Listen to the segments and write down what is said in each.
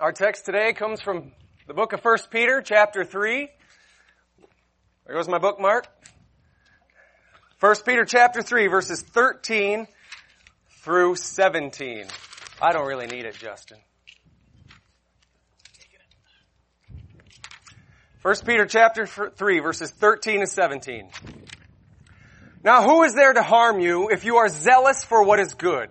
Our text today comes from the book of 1 Peter, chapter 3. There goes my bookmark. 1 Peter chapter 3, verses 13 through 17. I don't really need it, Justin. 1 Peter chapter 3, verses 13 to 17. Now who is there to harm you if you are zealous for what is good?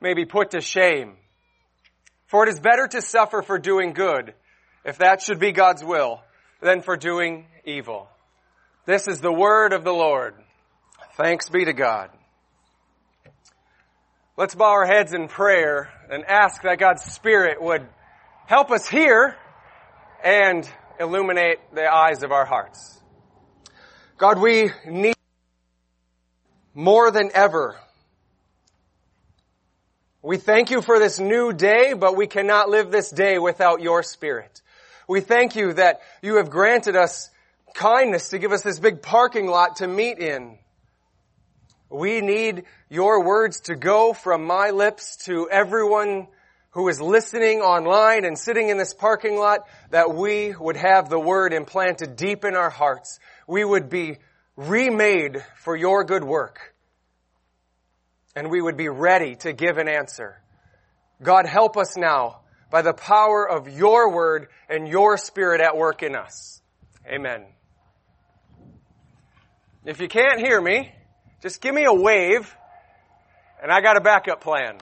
may be put to shame. For it is better to suffer for doing good, if that should be God's will, than for doing evil. This is the word of the Lord. Thanks be to God. Let's bow our heads in prayer and ask that God's Spirit would help us hear and illuminate the eyes of our hearts. God, we need more than ever we thank you for this new day, but we cannot live this day without your spirit. We thank you that you have granted us kindness to give us this big parking lot to meet in. We need your words to go from my lips to everyone who is listening online and sitting in this parking lot, that we would have the word implanted deep in our hearts. We would be remade for your good work and we would be ready to give an answer. God, help us now by the power of your word and your spirit at work in us. Amen. If you can't hear me, just give me a wave and I got a backup plan.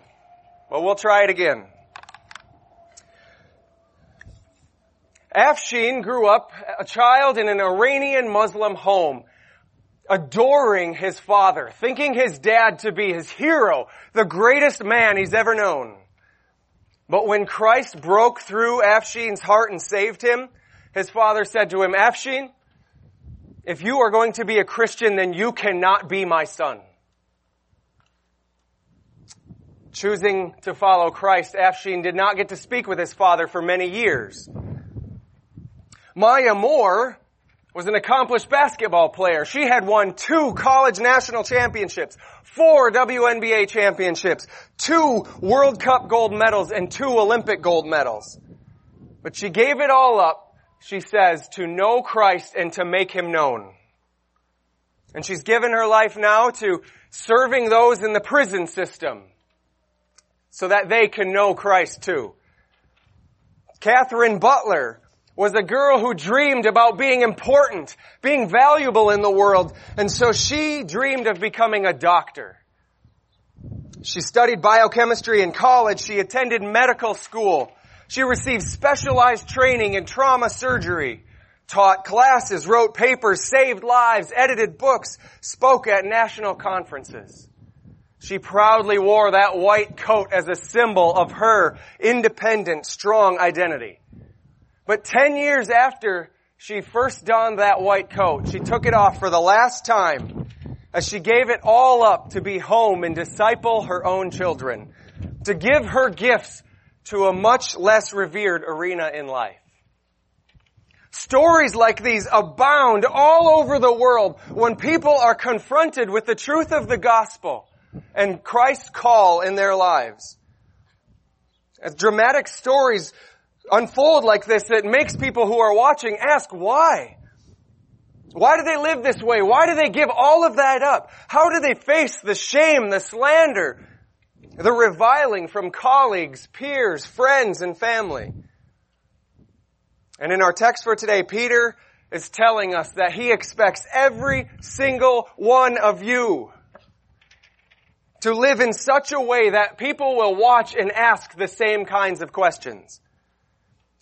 But we'll try it again. Afshin grew up a child in an Iranian Muslim home adoring his father, thinking his dad to be his hero, the greatest man he's ever known. But when Christ broke through Afshin's heart and saved him, his father said to him, Afshin, if you are going to be a Christian, then you cannot be my son. Choosing to follow Christ, Afshin did not get to speak with his father for many years. Maya Moore was an accomplished basketball player. She had won two college national championships, four WNBA championships, two World Cup gold medals, and two Olympic gold medals. But she gave it all up, she says, to know Christ and to make Him known. And she's given her life now to serving those in the prison system so that they can know Christ too. Catherine Butler was a girl who dreamed about being important, being valuable in the world, and so she dreamed of becoming a doctor. She studied biochemistry in college, she attended medical school, she received specialized training in trauma surgery, taught classes, wrote papers, saved lives, edited books, spoke at national conferences. She proudly wore that white coat as a symbol of her independent, strong identity. But 10 years after she first donned that white coat, she took it off for the last time as she gave it all up to be home and disciple her own children, to give her gifts to a much less revered arena in life. Stories like these abound all over the world when people are confronted with the truth of the gospel and Christ's call in their lives. As dramatic stories unfold like this that makes people who are watching ask why? Why do they live this way? Why do they give all of that up? How do they face the shame, the slander, the reviling from colleagues, peers, friends, and family? And in our text for today, Peter is telling us that he expects every single one of you to live in such a way that people will watch and ask the same kinds of questions.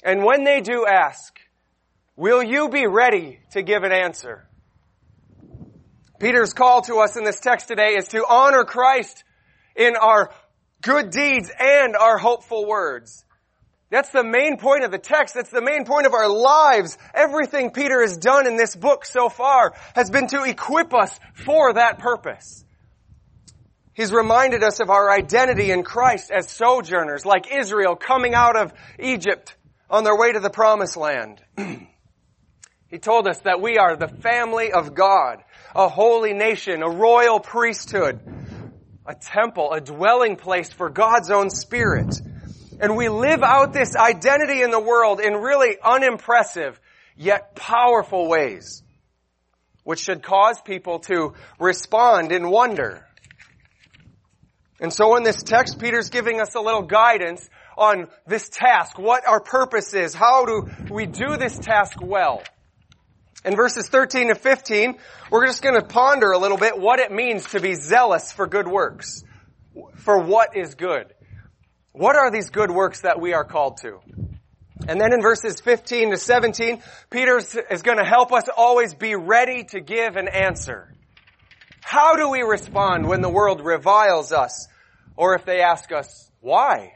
And when they do ask, will you be ready to give an answer? Peter's call to us in this text today is to honor Christ in our good deeds and our hopeful words. That's the main point of the text. That's the main point of our lives. Everything Peter has done in this book so far has been to equip us for that purpose. He's reminded us of our identity in Christ as sojourners, like Israel coming out of Egypt on their way to the promised land. he told us that we are the family of God, a holy nation, a royal priesthood, a temple, a dwelling place for God's own spirit. And we live out this identity in the world in really unimpressive yet powerful ways, which should cause people to respond in wonder. And so in this text, Peter's giving us a little guidance on this task, what our purpose is, how do we do this task well. In verses 13 to 15, we're just going to ponder a little bit what it means to be zealous for good works, for what is good. What are these good works that we are called to? And then in verses 15 to 17, Peter is going to help us always be ready to give an answer. How do we respond when the world reviles us? Or if they ask us, why?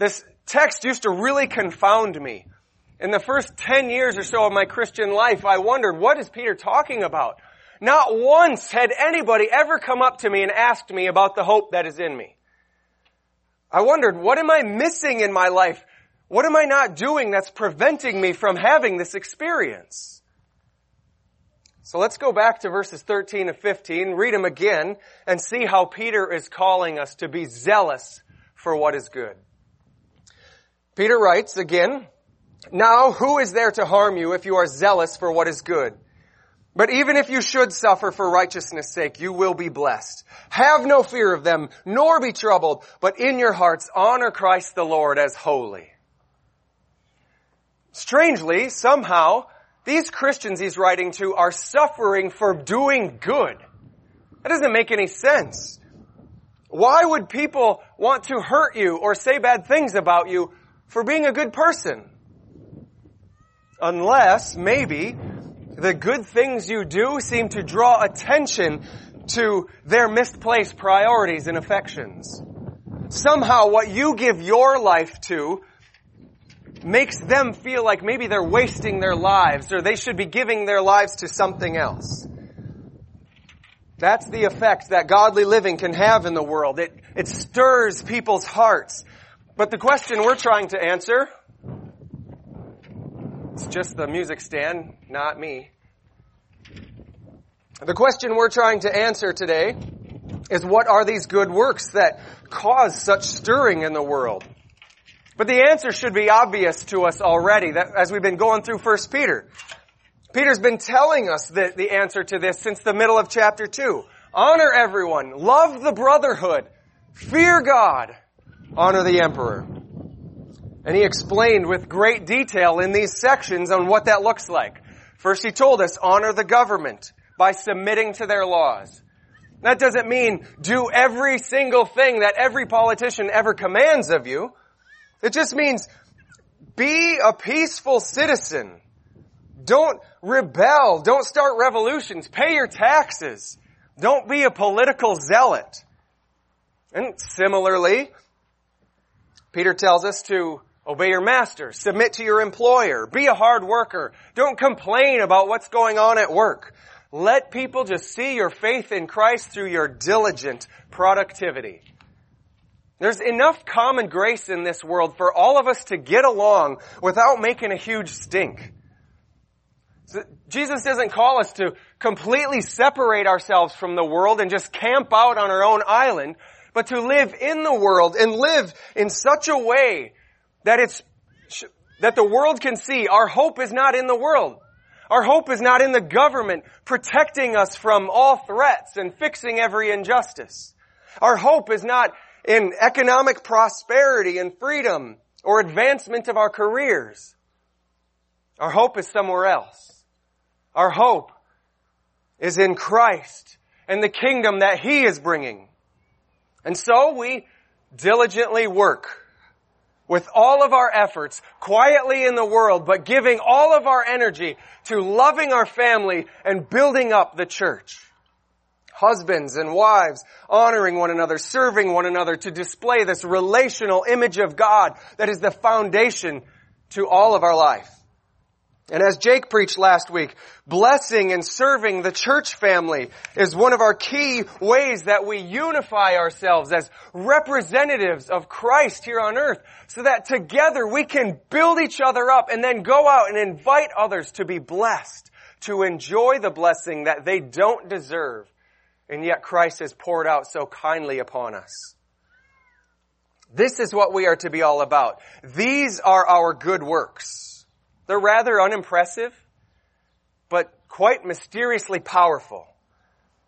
This text used to really confound me. In the first 10 years or so of my Christian life, I wondered, what is Peter talking about? Not once had anybody ever come up to me and asked me about the hope that is in me. I wondered, what am I missing in my life? What am I not doing that's preventing me from having this experience? So let's go back to verses 13 and 15, read them again, and see how Peter is calling us to be zealous for what is good. Peter writes again, Now who is there to harm you if you are zealous for what is good? But even if you should suffer for righteousness sake, you will be blessed. Have no fear of them, nor be troubled, but in your hearts honor Christ the Lord as holy. Strangely, somehow, these Christians he's writing to are suffering for doing good. That doesn't make any sense. Why would people want to hurt you or say bad things about you for being a good person? Unless, maybe, the good things you do seem to draw attention to their misplaced priorities and affections. Somehow what you give your life to makes them feel like maybe they're wasting their lives or they should be giving their lives to something else. That's the effect that godly living can have in the world. It, it stirs people's hearts. But the question we're trying to answer it's just the music stand, not me. The question we're trying to answer today is what are these good works that cause such stirring in the world? But the answer should be obvious to us already that as we've been going through 1 Peter. Peter's been telling us the, the answer to this since the middle of chapter 2. Honor everyone. Love the brotherhood. Fear God. Honor the emperor. And he explained with great detail in these sections on what that looks like. First he told us, honor the government by submitting to their laws. That doesn't mean do every single thing that every politician ever commands of you. It just means be a peaceful citizen. Don't rebel. Don't start revolutions. Pay your taxes. Don't be a political zealot. And similarly, Peter tells us to Obey your master. Submit to your employer. Be a hard worker. Don't complain about what's going on at work. Let people just see your faith in Christ through your diligent productivity. There's enough common grace in this world for all of us to get along without making a huge stink. Jesus doesn't call us to completely separate ourselves from the world and just camp out on our own island, but to live in the world and live in such a way that it's, that the world can see our hope is not in the world. Our hope is not in the government protecting us from all threats and fixing every injustice. Our hope is not in economic prosperity and freedom or advancement of our careers. Our hope is somewhere else. Our hope is in Christ and the kingdom that He is bringing. And so we diligently work with all of our efforts, quietly in the world, but giving all of our energy to loving our family and building up the church. Husbands and wives honoring one another, serving one another to display this relational image of God that is the foundation to all of our life. And as Jake preached last week, blessing and serving the church family is one of our key ways that we unify ourselves as representatives of Christ here on earth so that together we can build each other up and then go out and invite others to be blessed, to enjoy the blessing that they don't deserve. And yet Christ has poured out so kindly upon us. This is what we are to be all about. These are our good works. They're rather unimpressive, but quite mysteriously powerful.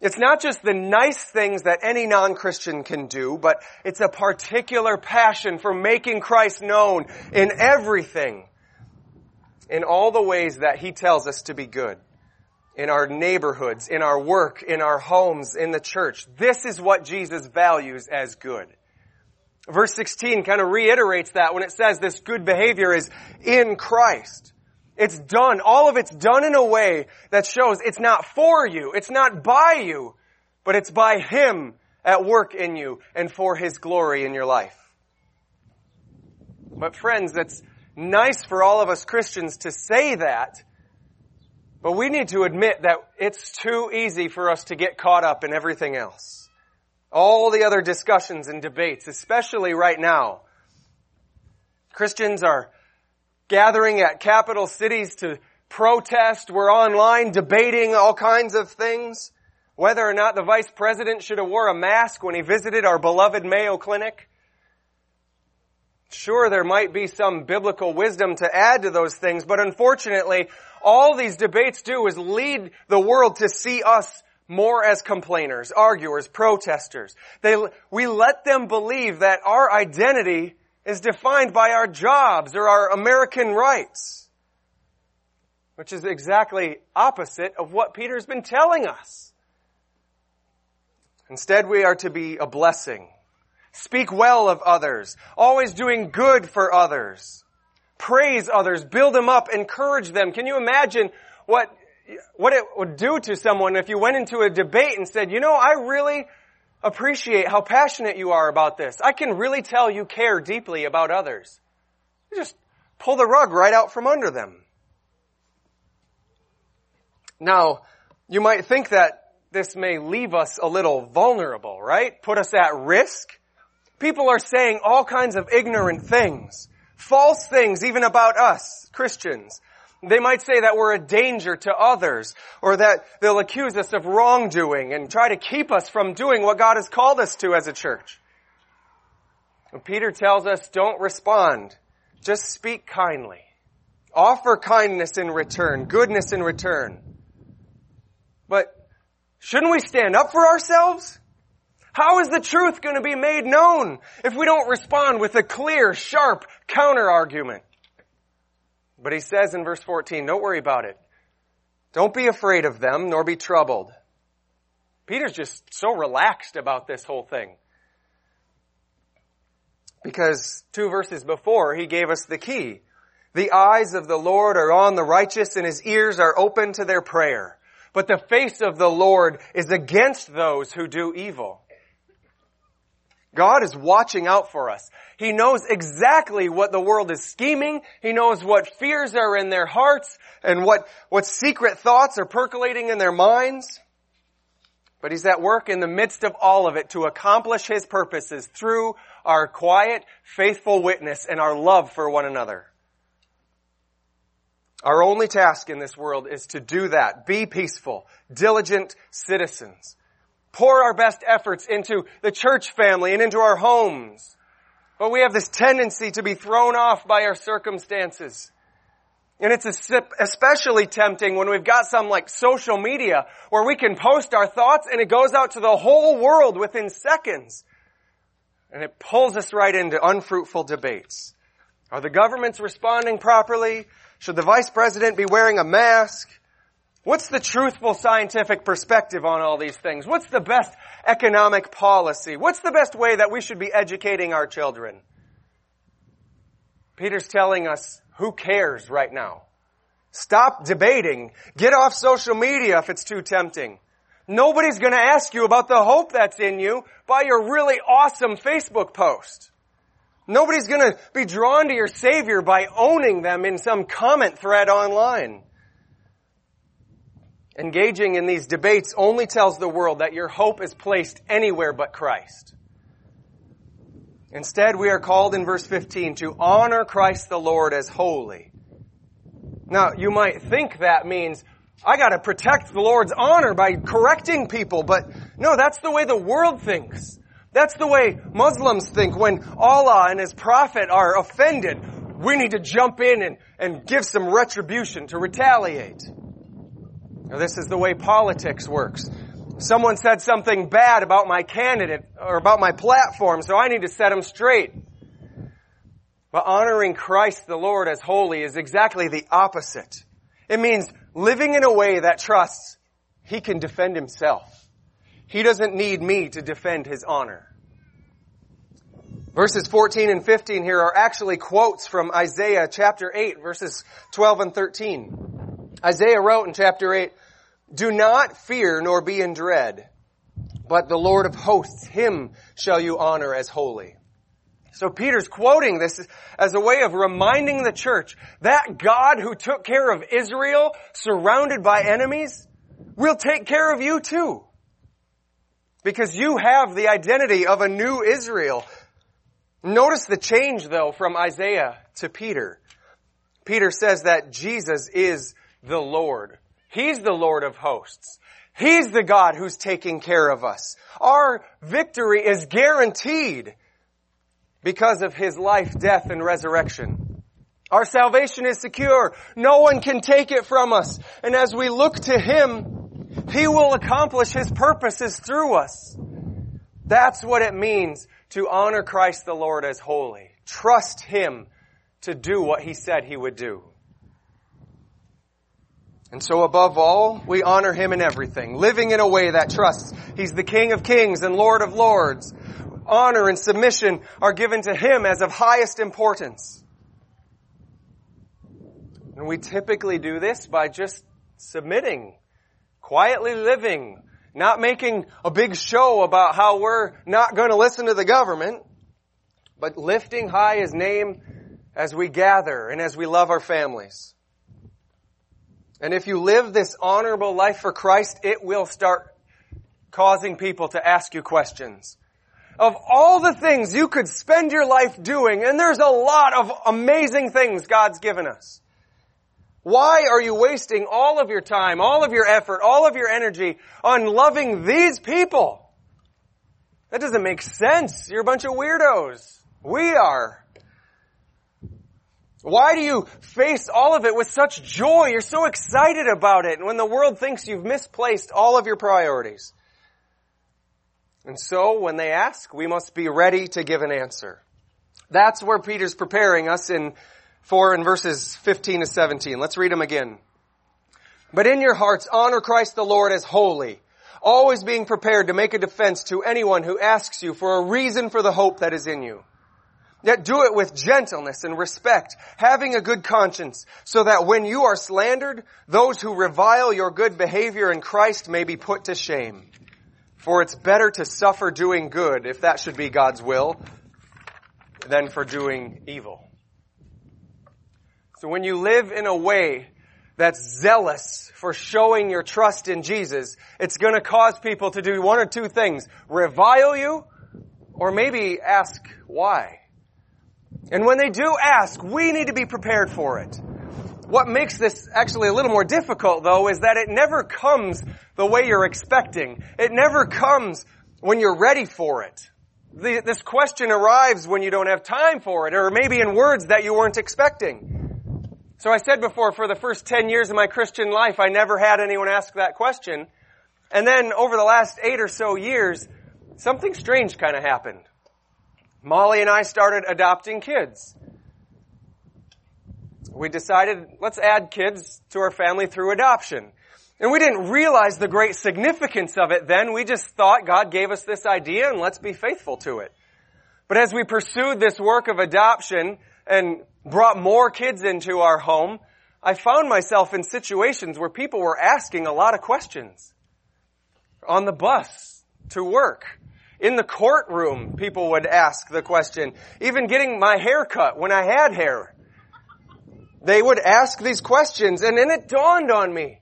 It's not just the nice things that any non-Christian can do, but it's a particular passion for making Christ known in everything, in all the ways that He tells us to be good. In our neighborhoods, in our work, in our homes, in the church. This is what Jesus values as good. Verse 16 kind of reiterates that when it says this good behavior is in Christ. It's done. All of it's done in a way that shows it's not for you. It's not by you, but it's by Him at work in you and for His glory in your life. But friends, that's nice for all of us Christians to say that, but we need to admit that it's too easy for us to get caught up in everything else. All the other discussions and debates, especially right now. Christians are gathering at capital cities to protest. We're online debating all kinds of things. Whether or not the vice president should have wore a mask when he visited our beloved Mayo Clinic. Sure, there might be some biblical wisdom to add to those things, but unfortunately, all these debates do is lead the world to see us more as complainers, arguers, protesters. They, we let them believe that our identity is defined by our jobs or our American rights, which is exactly opposite of what Peter's been telling us. Instead, we are to be a blessing. Speak well of others, always doing good for others. Praise others, build them up, encourage them. Can you imagine what, what it would do to someone if you went into a debate and said, you know, I really appreciate how passionate you are about this. I can really tell you care deeply about others. You just pull the rug right out from under them. Now, you might think that this may leave us a little vulnerable, right? Put us at risk. People are saying all kinds of ignorant things, false things even about us, Christians. They might say that we're a danger to others, or that they'll accuse us of wrongdoing and try to keep us from doing what God has called us to as a church. And Peter tells us, don't respond. Just speak kindly. Offer kindness in return, goodness in return. But shouldn't we stand up for ourselves? How is the truth going to be made known if we don't respond with a clear, sharp counter argument? But he says in verse 14, don't worry about it. Don't be afraid of them, nor be troubled. Peter's just so relaxed about this whole thing. Because two verses before, he gave us the key. The eyes of the Lord are on the righteous and his ears are open to their prayer. But the face of the Lord is against those who do evil. God is watching out for us. He knows exactly what the world is scheming. He knows what fears are in their hearts and what, what secret thoughts are percolating in their minds. But He's at work in the midst of all of it to accomplish His purposes through our quiet, faithful witness and our love for one another. Our only task in this world is to do that. Be peaceful, diligent citizens pour our best efforts into the church family and into our homes. But we have this tendency to be thrown off by our circumstances. And it's especially tempting when we've got some like social media where we can post our thoughts and it goes out to the whole world within seconds. And it pulls us right into unfruitful debates. Are the governments responding properly? Should the vice president be wearing a mask? What's the truthful scientific perspective on all these things? What's the best economic policy? What's the best way that we should be educating our children? Peter's telling us, who cares right now? Stop debating. Get off social media if it's too tempting. Nobody's gonna ask you about the hope that's in you by your really awesome Facebook post. Nobody's gonna be drawn to your Savior by owning them in some comment thread online. Engaging in these debates only tells the world that your hope is placed anywhere but Christ. Instead, we are called in verse 15 to honor Christ the Lord as holy. Now, you might think that means I gotta protect the Lord's honor by correcting people, but no, that's the way the world thinks. That's the way Muslims think when Allah and His Prophet are offended. We need to jump in and, and give some retribution to retaliate. Now, this is the way politics works. Someone said something bad about my candidate or about my platform, so I need to set them straight. But honoring Christ the Lord as holy is exactly the opposite. It means living in a way that trusts He can defend Himself. He doesn't need me to defend His honor. Verses 14 and 15 here are actually quotes from Isaiah chapter 8 verses 12 and 13. Isaiah wrote in chapter 8, do not fear nor be in dread, but the Lord of hosts, him shall you honor as holy. So Peter's quoting this as a way of reminding the church that God who took care of Israel surrounded by enemies will take care of you too. Because you have the identity of a new Israel. Notice the change though from Isaiah to Peter. Peter says that Jesus is the Lord. He's the Lord of hosts. He's the God who's taking care of us. Our victory is guaranteed because of His life, death, and resurrection. Our salvation is secure. No one can take it from us. And as we look to Him, He will accomplish His purposes through us. That's what it means to honor Christ the Lord as holy. Trust Him to do what He said He would do. And so above all, we honor Him in everything, living in a way that trusts He's the King of kings and Lord of lords. Honor and submission are given to Him as of highest importance. And we typically do this by just submitting, quietly living, not making a big show about how we're not going to listen to the government, but lifting high His name as we gather and as we love our families. And if you live this honorable life for Christ, it will start causing people to ask you questions. Of all the things you could spend your life doing, and there's a lot of amazing things God's given us. Why are you wasting all of your time, all of your effort, all of your energy on loving these people? That doesn't make sense. You're a bunch of weirdos. We are. Why do you face all of it with such joy? You're so excited about it And when the world thinks you've misplaced all of your priorities. And so when they ask, we must be ready to give an answer. That's where Peter's preparing us in for in verses 15 to 17. Let's read them again. But in your hearts honor Christ the Lord as holy, always being prepared to make a defense to anyone who asks you for a reason for the hope that is in you. Yet do it with gentleness and respect, having a good conscience, so that when you are slandered, those who revile your good behavior in Christ may be put to shame. For it's better to suffer doing good, if that should be God's will, than for doing evil. So when you live in a way that's zealous for showing your trust in Jesus, it's gonna cause people to do one or two things. Revile you, or maybe ask why. And when they do ask, we need to be prepared for it. What makes this actually a little more difficult though is that it never comes the way you're expecting. It never comes when you're ready for it. The, this question arrives when you don't have time for it or maybe in words that you weren't expecting. So I said before, for the first 10 years of my Christian life, I never had anyone ask that question. And then over the last eight or so years, something strange kind of happened. Molly and I started adopting kids. We decided, let's add kids to our family through adoption. And we didn't realize the great significance of it then. We just thought God gave us this idea and let's be faithful to it. But as we pursued this work of adoption and brought more kids into our home, I found myself in situations where people were asking a lot of questions. on the bus to work. In the courtroom, people would ask the question. Even getting my hair cut when I had hair. They would ask these questions and then it dawned on me.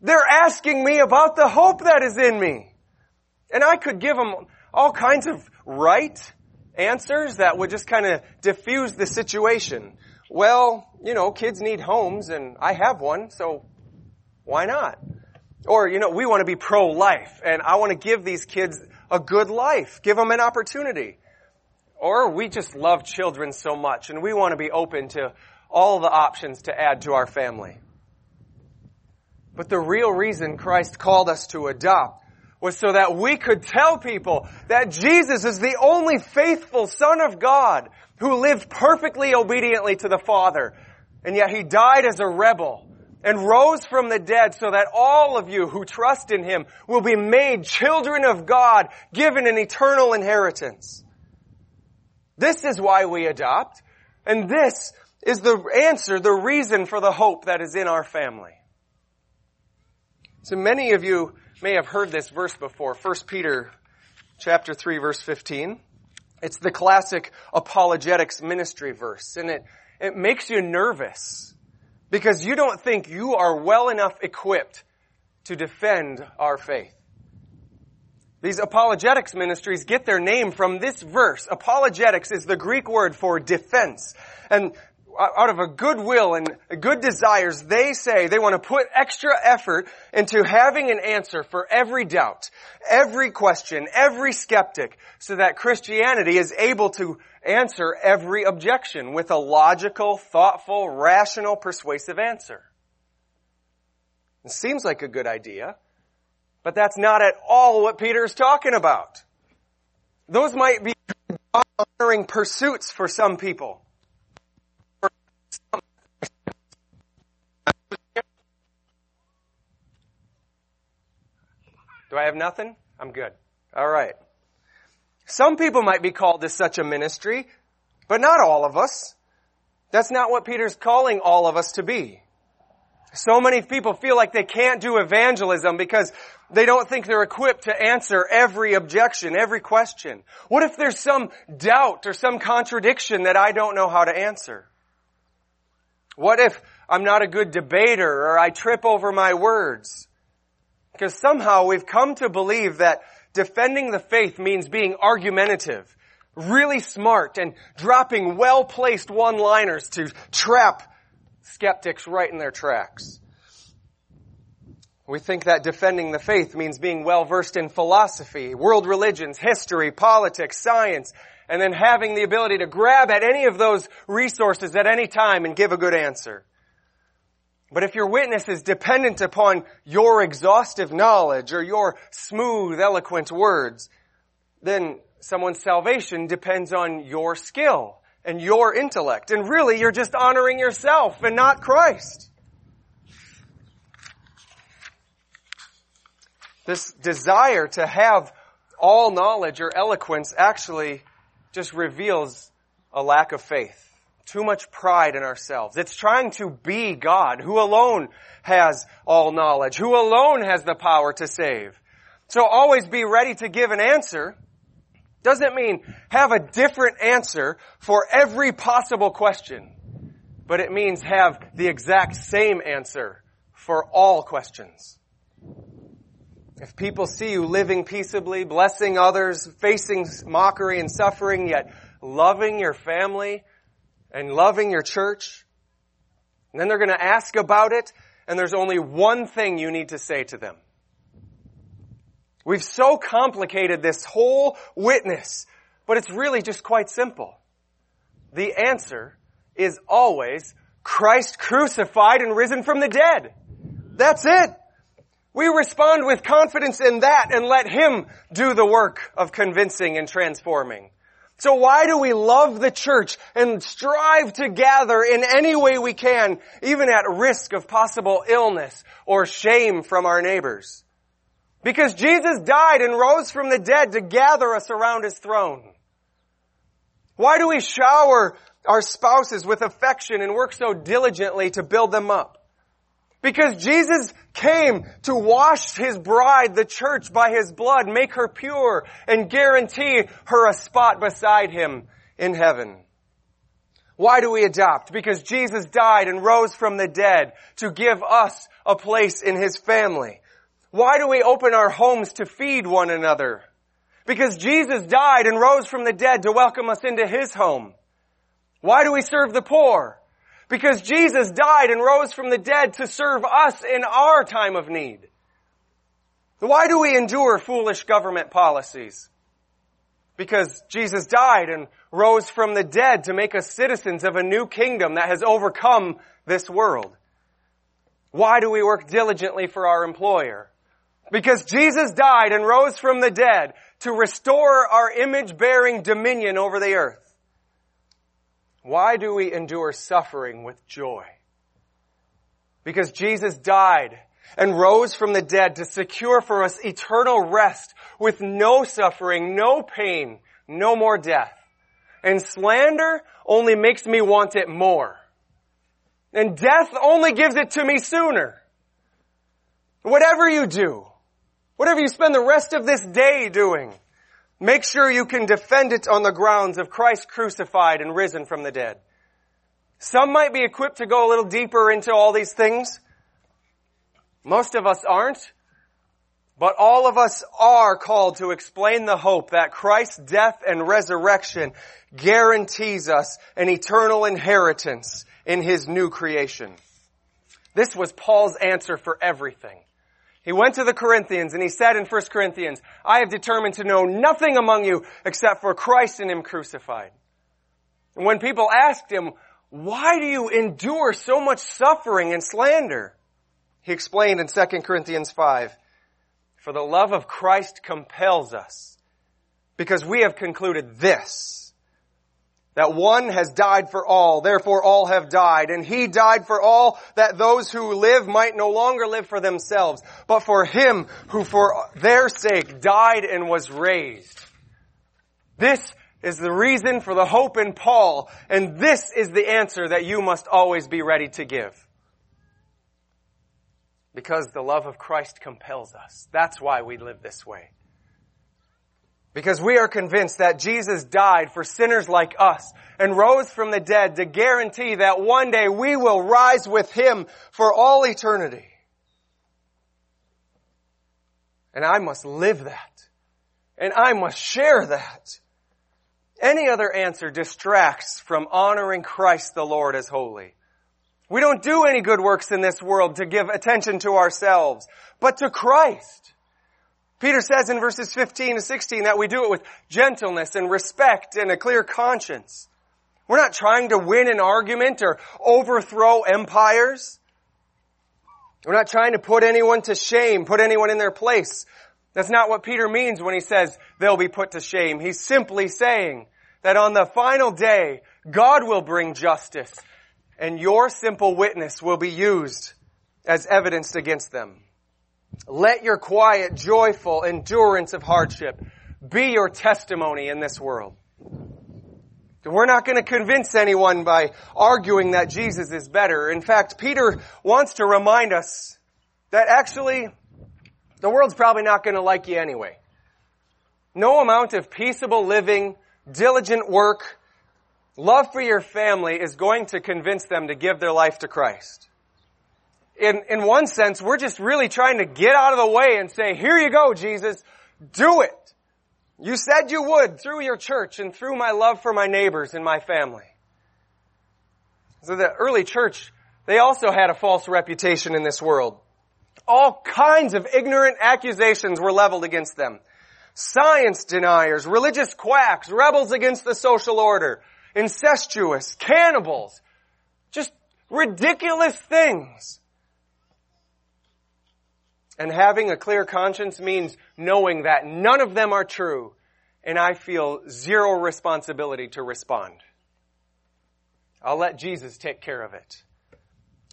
They're asking me about the hope that is in me. And I could give them all kinds of right answers that would just kind of diffuse the situation. Well, you know, kids need homes and I have one, so why not? Or, you know, we want to be pro-life and I want to give these kids a good life. Give them an opportunity. Or we just love children so much and we want to be open to all the options to add to our family. But the real reason Christ called us to adopt was so that we could tell people that Jesus is the only faithful Son of God who lived perfectly obediently to the Father. And yet he died as a rebel and rose from the dead so that all of you who trust in him will be made children of God, given an eternal inheritance. This is why we adopt. And this is the answer, the reason for the hope that is in our family. So many of you may have heard this verse before, 1 Peter chapter 3 verse 15. It's the classic apologetics ministry verse and it, it makes you nervous because you don't think you are well enough equipped to defend our faith. These apologetics ministries get their name from this verse. Apologetics is the Greek word for defense. And out of a good will and good desires, they say they want to put extra effort into having an answer for every doubt, every question, every skeptic, so that Christianity is able to answer every objection with a logical, thoughtful, rational, persuasive answer. It seems like a good idea, but that's not at all what Peter is talking about. Those might be honoring pursuits for some people. Do I have nothing? I'm good. All right. Some people might be called to such a ministry, but not all of us. That's not what Peter's calling all of us to be. So many people feel like they can't do evangelism because they don't think they're equipped to answer every objection, every question. What if there's some doubt or some contradiction that I don't know how to answer? What if I'm not a good debater or I trip over my words? Because somehow we've come to believe that defending the faith means being argumentative, really smart, and dropping well-placed one-liners to trap skeptics right in their tracks. We think that defending the faith means being well versed in philosophy, world religions, history, politics, science, and then having the ability to grab at any of those resources at any time and give a good answer. But if your witness is dependent upon your exhaustive knowledge or your smooth, eloquent words, then someone's salvation depends on your skill and your intellect. And really, you're just honoring yourself and not Christ. This desire to have all knowledge or eloquence actually just reveals a lack of faith. Too much pride in ourselves. It's trying to be God, who alone has all knowledge, who alone has the power to save. So always be ready to give an answer doesn't mean have a different answer for every possible question, but it means have the exact same answer for all questions. If people see you living peaceably, blessing others, facing mockery and suffering, yet loving your family and loving your church, and then they're going to ask about it, and there's only one thing you need to say to them. We've so complicated this whole witness, but it's really just quite simple. The answer is always Christ crucified and risen from the dead. That's it. We respond with confidence in that and let Him do the work of convincing and transforming. So why do we love the church and strive to gather in any way we can, even at risk of possible illness or shame from our neighbors? Because Jesus died and rose from the dead to gather us around His throne. Why do we shower our spouses with affection and work so diligently to build them up? Because Jesus came to wash His bride, the church, by His blood, make her pure, and guarantee her a spot beside Him in heaven. Why do we adopt? Because Jesus died and rose from the dead to give us a place in His family. Why do we open our homes to feed one another? Because Jesus died and rose from the dead to welcome us into His home. Why do we serve the poor? Because Jesus died and rose from the dead to serve us in our time of need. Why do we endure foolish government policies? Because Jesus died and rose from the dead to make us citizens of a new kingdom that has overcome this world. Why do we work diligently for our employer? Because Jesus died and rose from the dead to restore our image bearing dominion over the earth. Why do we endure suffering with joy? Because Jesus died and rose from the dead to secure for us eternal rest with no suffering, no pain, no more death. And slander only makes me want it more. And death only gives it to me sooner. Whatever you do, whatever you spend the rest of this day doing, Make sure you can defend it on the grounds of Christ crucified and risen from the dead. Some might be equipped to go a little deeper into all these things. Most of us aren't. But all of us are called to explain the hope that Christ's death and resurrection guarantees us an eternal inheritance in His new creation. This was Paul's answer for everything. He went to the Corinthians and he said in 1 Corinthians, I have determined to know nothing among you except for Christ and Him crucified. And when people asked him, why do you endure so much suffering and slander? He explained in 2 Corinthians 5, for the love of Christ compels us because we have concluded this, that one has died for all, therefore all have died, and he died for all that those who live might no longer live for themselves, but for him who for their sake died and was raised. This is the reason for the hope in Paul, and this is the answer that you must always be ready to give. Because the love of Christ compels us. That's why we live this way. Because we are convinced that Jesus died for sinners like us and rose from the dead to guarantee that one day we will rise with Him for all eternity. And I must live that. And I must share that. Any other answer distracts from honoring Christ the Lord as holy. We don't do any good works in this world to give attention to ourselves, but to Christ. Peter says in verses 15 to 16 that we do it with gentleness and respect and a clear conscience. We're not trying to win an argument or overthrow empires. We're not trying to put anyone to shame, put anyone in their place. That's not what Peter means when he says they'll be put to shame. He's simply saying that on the final day, God will bring justice and your simple witness will be used as evidence against them. Let your quiet, joyful endurance of hardship be your testimony in this world. We're not going to convince anyone by arguing that Jesus is better. In fact, Peter wants to remind us that actually the world's probably not going to like you anyway. No amount of peaceable living, diligent work, love for your family is going to convince them to give their life to Christ in, in one sense, we're just really trying to get out of the way and say, here you go, Jesus, do it. You said you would through your church and through my love for my neighbors and my family. So the early church, they also had a false reputation in this world. All kinds of ignorant accusations were leveled against them. Science deniers, religious quacks, rebels against the social order, incestuous, cannibals, just ridiculous things. And having a clear conscience means knowing that none of them are true and I feel zero responsibility to respond. I'll let Jesus take care of it.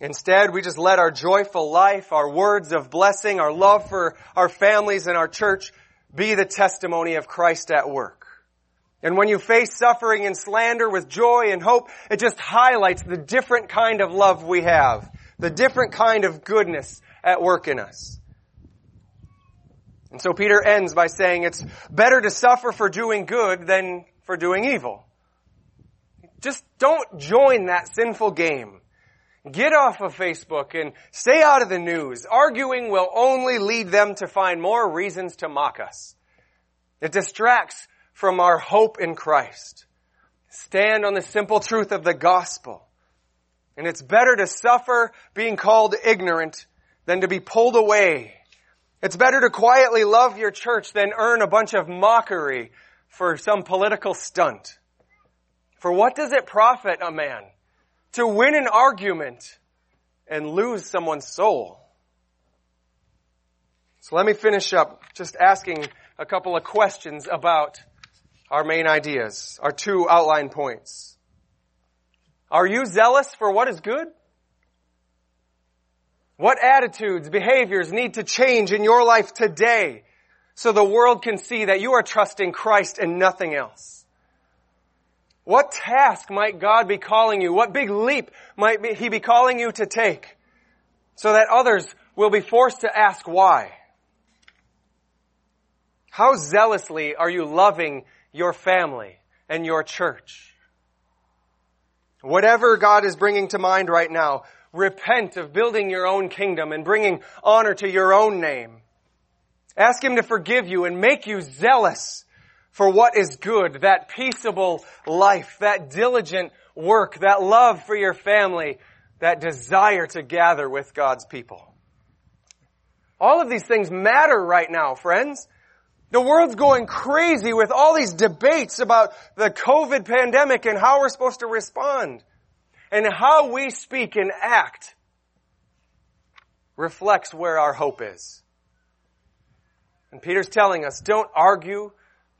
Instead, we just let our joyful life, our words of blessing, our love for our families and our church be the testimony of Christ at work. And when you face suffering and slander with joy and hope, it just highlights the different kind of love we have the different kind of goodness at work in us. And so Peter ends by saying it's better to suffer for doing good than for doing evil. Just don't join that sinful game. Get off of Facebook and stay out of the news. Arguing will only lead them to find more reasons to mock us. It distracts from our hope in Christ. Stand on the simple truth of the gospel. And it's better to suffer being called ignorant than to be pulled away. It's better to quietly love your church than earn a bunch of mockery for some political stunt. For what does it profit a man to win an argument and lose someone's soul? So let me finish up just asking a couple of questions about our main ideas, our two outline points. Are you zealous for what is good? What attitudes, behaviors need to change in your life today so the world can see that you are trusting Christ and nothing else? What task might God be calling you? What big leap might He be calling you to take so that others will be forced to ask why? How zealously are you loving your family and your church? Whatever God is bringing to mind right now, repent of building your own kingdom and bringing honor to your own name. Ask Him to forgive you and make you zealous for what is good, that peaceable life, that diligent work, that love for your family, that desire to gather with God's people. All of these things matter right now, friends. The world's going crazy with all these debates about the COVID pandemic and how we're supposed to respond. And how we speak and act reflects where our hope is. And Peter's telling us, don't argue,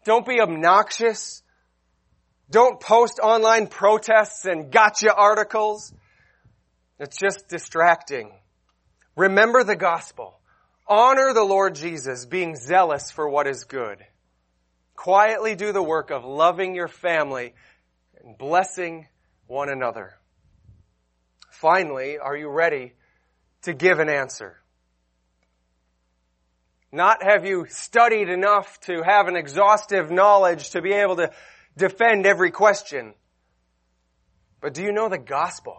don't be obnoxious, don't post online protests and gotcha articles. It's just distracting. Remember the gospel. Honor the Lord Jesus, being zealous for what is good. Quietly do the work of loving your family and blessing one another. Finally, are you ready to give an answer? Not have you studied enough to have an exhaustive knowledge to be able to defend every question. But do you know the gospel?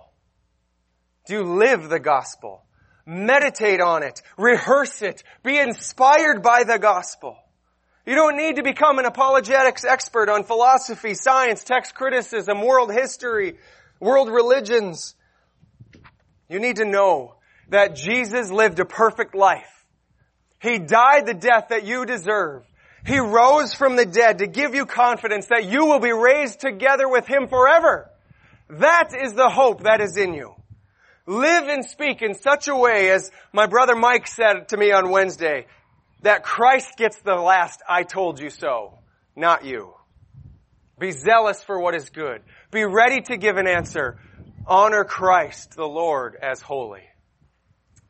Do you live the gospel? Meditate on it. Rehearse it. Be inspired by the gospel. You don't need to become an apologetics expert on philosophy, science, text criticism, world history, world religions. You need to know that Jesus lived a perfect life. He died the death that you deserve. He rose from the dead to give you confidence that you will be raised together with Him forever. That is the hope that is in you. Live and speak in such a way as my brother Mike said to me on Wednesday, that Christ gets the last I told you so, not you. Be zealous for what is good. Be ready to give an answer. Honor Christ the Lord as holy.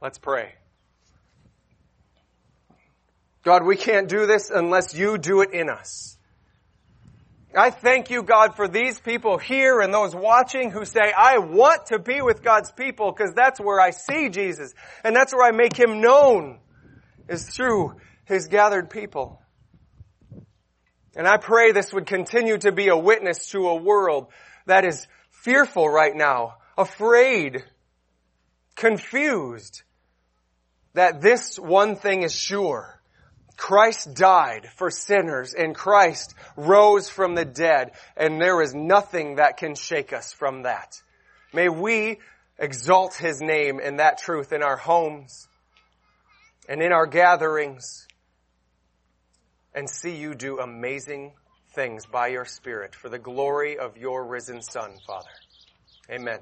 Let's pray. God, we can't do this unless you do it in us. I thank you, God, for these people here and those watching who say, I want to be with God's people because that's where I see Jesus and that's where I make Him known is through His gathered people. And I pray this would continue to be a witness to a world that is fearful right now, afraid, confused, that this one thing is sure Christ died for sinners and Christ rose from the dead and there is nothing that can shake us from that. May we exalt His name in that truth in our homes and in our gatherings and see you do amazing things by your Spirit for the glory of your risen Son, Father. Amen.